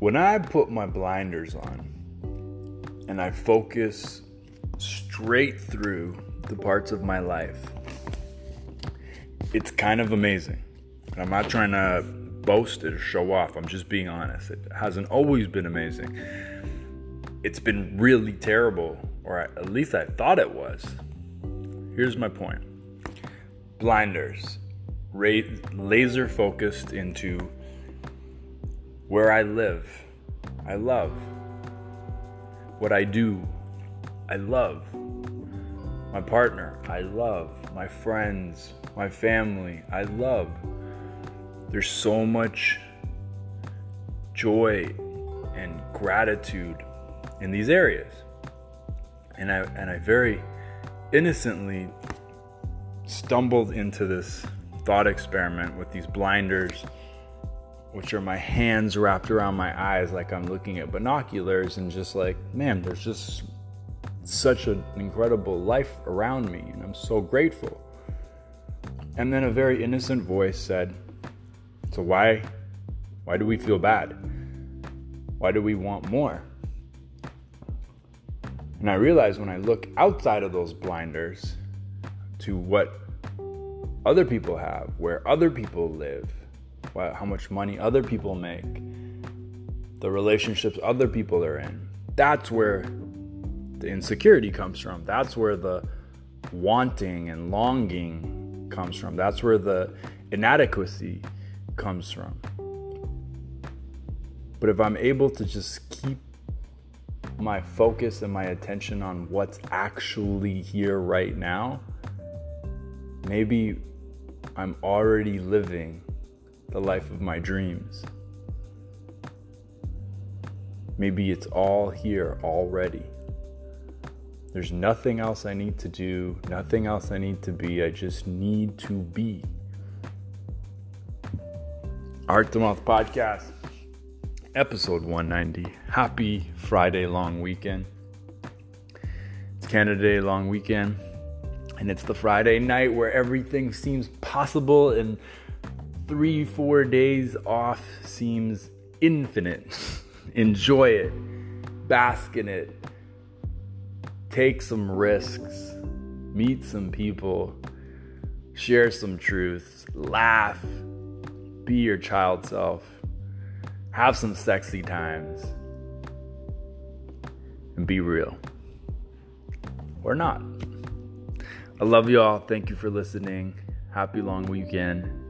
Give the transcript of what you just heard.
When I put my blinders on and I focus straight through the parts of my life, it's kind of amazing. I'm not trying to boast it or show off, I'm just being honest. It hasn't always been amazing. It's been really terrible, or at least I thought it was. Here's my point blinders, laser focused into where I live, I love. What I do, I love. My partner, I love. My friends, my family, I love. There's so much joy and gratitude in these areas. And I and I very innocently stumbled into this thought experiment with these blinders which are my hands wrapped around my eyes like I'm looking at binoculars and just like, man, there's just such an incredible life around me and I'm so grateful. And then a very innocent voice said, "So why why do we feel bad? Why do we want more?" And I realized when I look outside of those blinders to what other people have, where other people live, how much money other people make, the relationships other people are in. That's where the insecurity comes from. That's where the wanting and longing comes from. That's where the inadequacy comes from. But if I'm able to just keep my focus and my attention on what's actually here right now, maybe I'm already living the life of my dreams. Maybe it's all here already. There's nothing else I need to do, nothing else I need to be. I just need to be. Art to Mouth Podcast, episode 190. Happy Friday long weekend. It's Canada Day long weekend, and it's the Friday night where everything seems possible and three, four days off seems infinite. Enjoy it, bask in it, take some risks, meet some people, share some truths, laugh, be your child self, have some sexy times, and be real. Or not. I love you all. Thank you for listening. Happy long weekend.